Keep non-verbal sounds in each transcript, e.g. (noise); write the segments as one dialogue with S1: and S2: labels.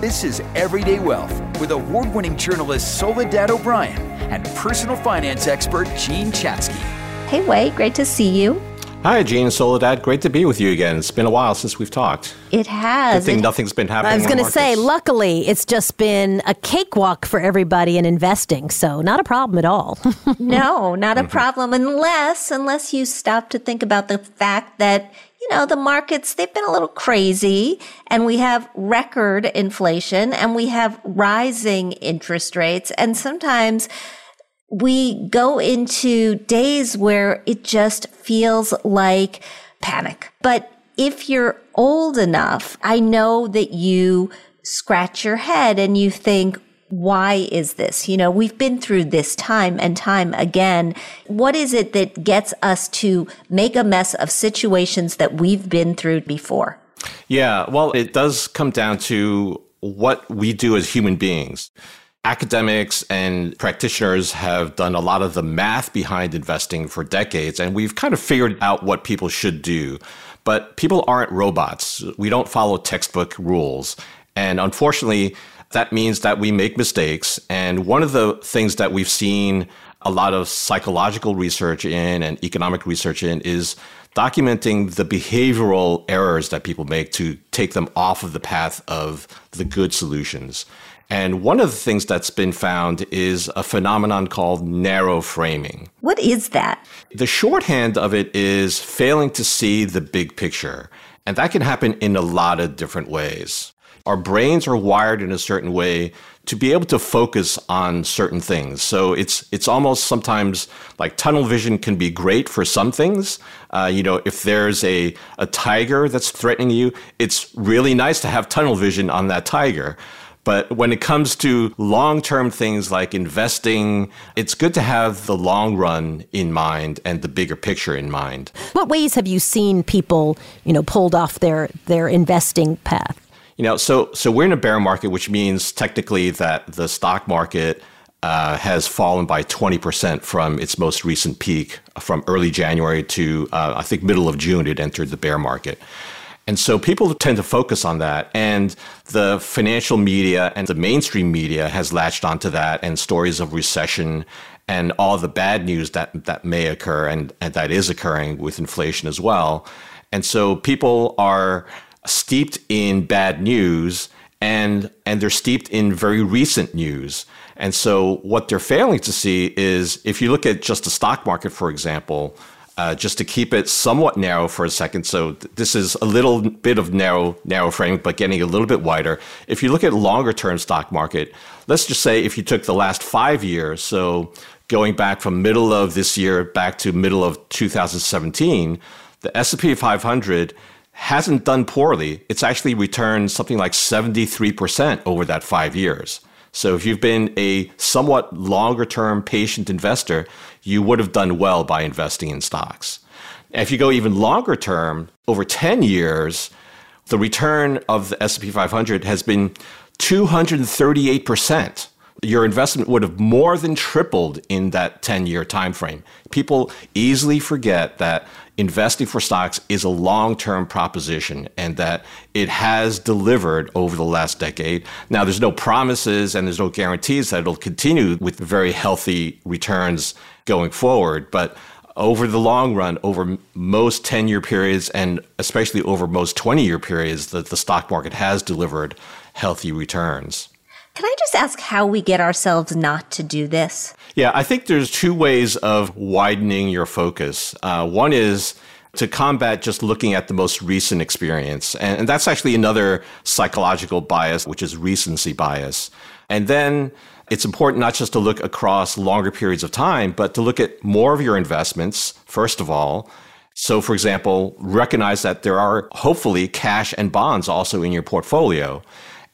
S1: This is Everyday Wealth with award winning journalist Soledad O'Brien and personal finance expert Jean Chatzky.
S2: Hey, Way, great to see you.
S3: Hi, Jean Soledad. Great to be with you again. It's been a while since we've talked.
S2: It has.
S3: Good thing
S2: it,
S3: nothing's been happening.
S4: I was
S3: going
S4: to say, luckily, it's just been a cakewalk for everybody in investing, so not a problem at all. (laughs)
S2: no, not a mm-hmm. problem unless unless you stop to think about the fact that you know, the markets, they've been a little crazy and we have record inflation and we have rising interest rates. And sometimes we go into days where it just feels like panic. But if you're old enough, I know that you scratch your head and you think, why is this? You know, we've been through this time and time again. What is it that gets us to make a mess of situations that we've been through before?
S3: Yeah, well, it does come down to what we do as human beings academics and practitioners have done a lot of the math behind investing for decades, and we've kind of figured out what people should do. But people aren't robots. We don't follow textbook rules. And unfortunately, that means that we make mistakes. And one of the things that we've seen a lot of psychological research in and economic research in is documenting the behavioral errors that people make to take them off of the path of the good solutions. And one of the things that's been found is a phenomenon called narrow framing.
S2: What is that?
S3: The shorthand of it is failing to see the big picture. And that can happen in a lot of different ways. Our brains are wired in a certain way to be able to focus on certain things. So it's it's almost sometimes like tunnel vision can be great for some things. Uh, you know, if there's a a tiger that's threatening you, it's really nice to have tunnel vision on that tiger. But when it comes to long term things like investing, it's good to have the long run in mind and the bigger picture in mind.
S4: What ways have you seen people, you know, pulled off their, their investing path?
S3: You know, so so we're in a bear market, which means technically that the stock market uh, has fallen by 20% from its most recent peak from early January to, uh, I think, middle of June, it entered the bear market. And so people tend to focus on that. And the financial media and the mainstream media has latched onto that and stories of recession and all the bad news that, that may occur and, and that is occurring with inflation as well. And so people are steeped in bad news and and they're steeped in very recent news. And so what they're failing to see is if you look at just the stock market, for example, uh, just to keep it somewhat narrow for a second. So th- this is a little bit of narrow narrow frame, but getting a little bit wider. If you look at longer term stock market, let's just say if you took the last five years, so going back from middle of this year back to middle of 2017, the S&P 500 hasn't done poorly. It's actually returned something like 73% over that five years. So if you've been a somewhat longer term patient investor, you would have done well by investing in stocks. If you go even longer term, over 10 years, the return of the S&P 500 has been 238% your investment would have more than tripled in that 10 year time frame. People easily forget that investing for stocks is a long term proposition and that it has delivered over the last decade. Now, there's no promises and there's no guarantees that it'll continue with very healthy returns going forward, but over the long run, over most 10 year periods, and especially over most 20 year periods, that the stock market has delivered healthy returns.
S2: Can I just ask how we get ourselves not to do this?
S3: Yeah, I think there's two ways of widening your focus. Uh, one is to combat just looking at the most recent experience. And, and that's actually another psychological bias, which is recency bias. And then it's important not just to look across longer periods of time, but to look at more of your investments, first of all. So, for example, recognize that there are hopefully cash and bonds also in your portfolio.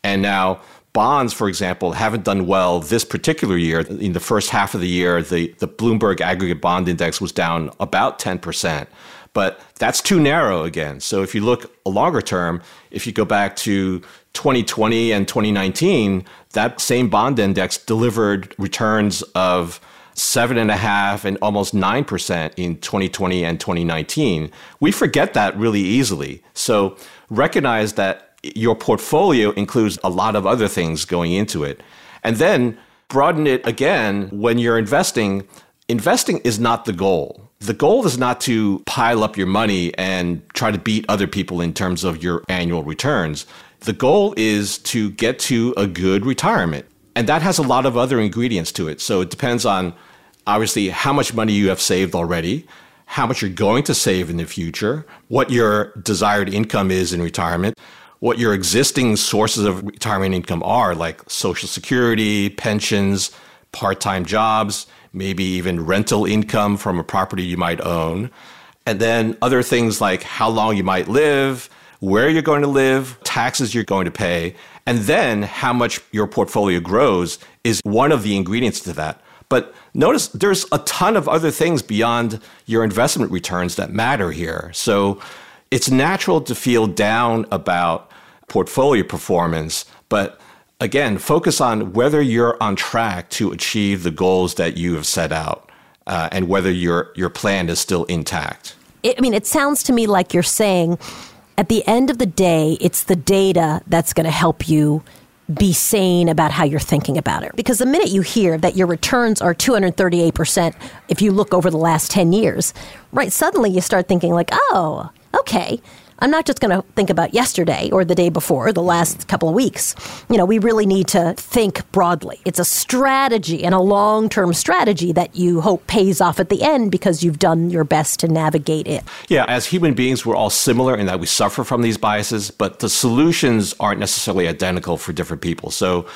S3: And now, bonds, for example, haven't done well this particular year. In the first half of the year, the, the Bloomberg aggregate bond index was down about 10%. But that's too narrow again. So if you look a longer term, if you go back to 2020 and 2019, that same bond index delivered returns of seven and a half and almost nine percent in 2020 and 2019. We forget that really easily. So recognize that your portfolio includes a lot of other things going into it. And then broaden it again when you're investing. Investing is not the goal. The goal is not to pile up your money and try to beat other people in terms of your annual returns. The goal is to get to a good retirement. And that has a lot of other ingredients to it. So it depends on obviously how much money you have saved already, how much you're going to save in the future, what your desired income is in retirement, what your existing sources of retirement income are, like Social Security, pensions, part time jobs, maybe even rental income from a property you might own. And then other things like how long you might live, where you're going to live, taxes you're going to pay, and then how much your portfolio grows is one of the ingredients to that. But notice there's a ton of other things beyond your investment returns that matter here. So it's natural to feel down about portfolio performance, but again, focus on whether you're on track to achieve the goals that you have set out uh, and whether your, your plan is still intact.
S4: I mean, it sounds to me like you're saying at the end of the day, it's the data that's going to help you be sane about how you're thinking about it. Because the minute you hear that your returns are 238% if you look over the last 10 years, right, suddenly you start thinking, like, oh, okay. I'm not just going to think about yesterday or the day before, the last couple of weeks. You know, we really need to think broadly. It's a strategy and a long term strategy that you hope pays off at the end because you've done your best to navigate it.
S3: Yeah, as human beings, we're all similar in that we suffer from these biases, but the solutions aren't necessarily identical for different people. So,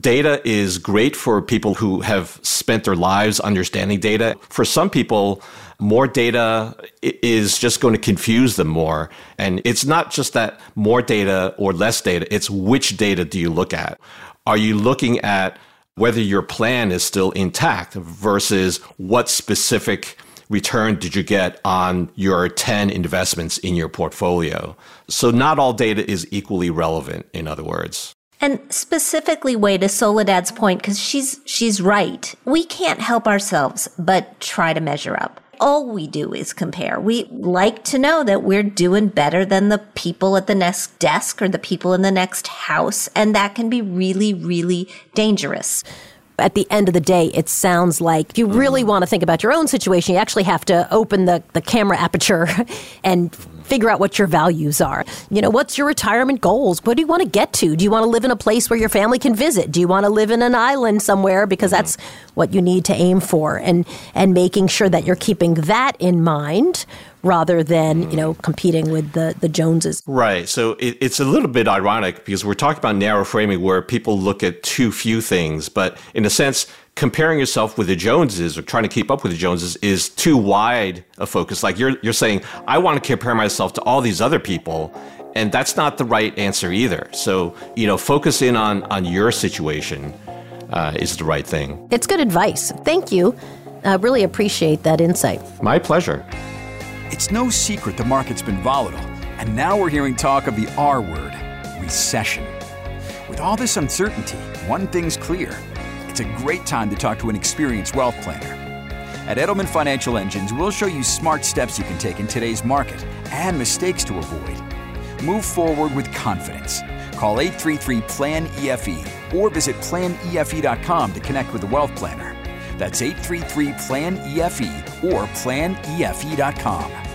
S3: data is great for people who have spent their lives understanding data. For some people, more data is just going to confuse them more. And it's not just that more data or less data, it's which data do you look at? Are you looking at whether your plan is still intact versus what specific return did you get on your 10 investments in your portfolio? So, not all data is equally relevant, in other words.
S2: And specifically, way to Soledad's point, because she's she's right. We can't help ourselves but try to measure up all we do is compare. We like to know that we're doing better than the people at the next desk or the people in the next house. And that can be really, really dangerous
S4: at the end of the day, it sounds like if you really mm-hmm. want to think about your own situation, you actually have to open the, the camera aperture (laughs) and figure out what your values are. You know, what's your retirement goals? What do you want to get to? Do you want to live in a place where your family can visit? Do you want to live in an island somewhere because mm-hmm. that's what you need to aim for? And and making sure that you're keeping that in mind rather than you know competing with the the Joneses.
S3: Right. So it, it's a little bit ironic because we're talking about narrow framing where people look at too few things, but in a sense, comparing yourself with the Joneses or trying to keep up with the Joneses is too wide a focus. Like you're you're saying, I want to compare myself to all these other people. And that's not the right answer either. So, you know, focus in on on your situation uh, is the right thing.
S4: It's good advice. Thank you. I really appreciate that insight.
S3: My pleasure.
S1: It's no secret the market's been volatile, and now we're hearing talk of the R word recession. With all this uncertainty, one thing's clear it's a great time to talk to an experienced wealth planner. At Edelman Financial Engines, we'll show you smart steps you can take in today's market and mistakes to avoid. Move forward with confidence. Call 833 PLAN EFE or visit planefe.com to connect with a wealth planner. That's 833 PLAN EFE or planefe.com.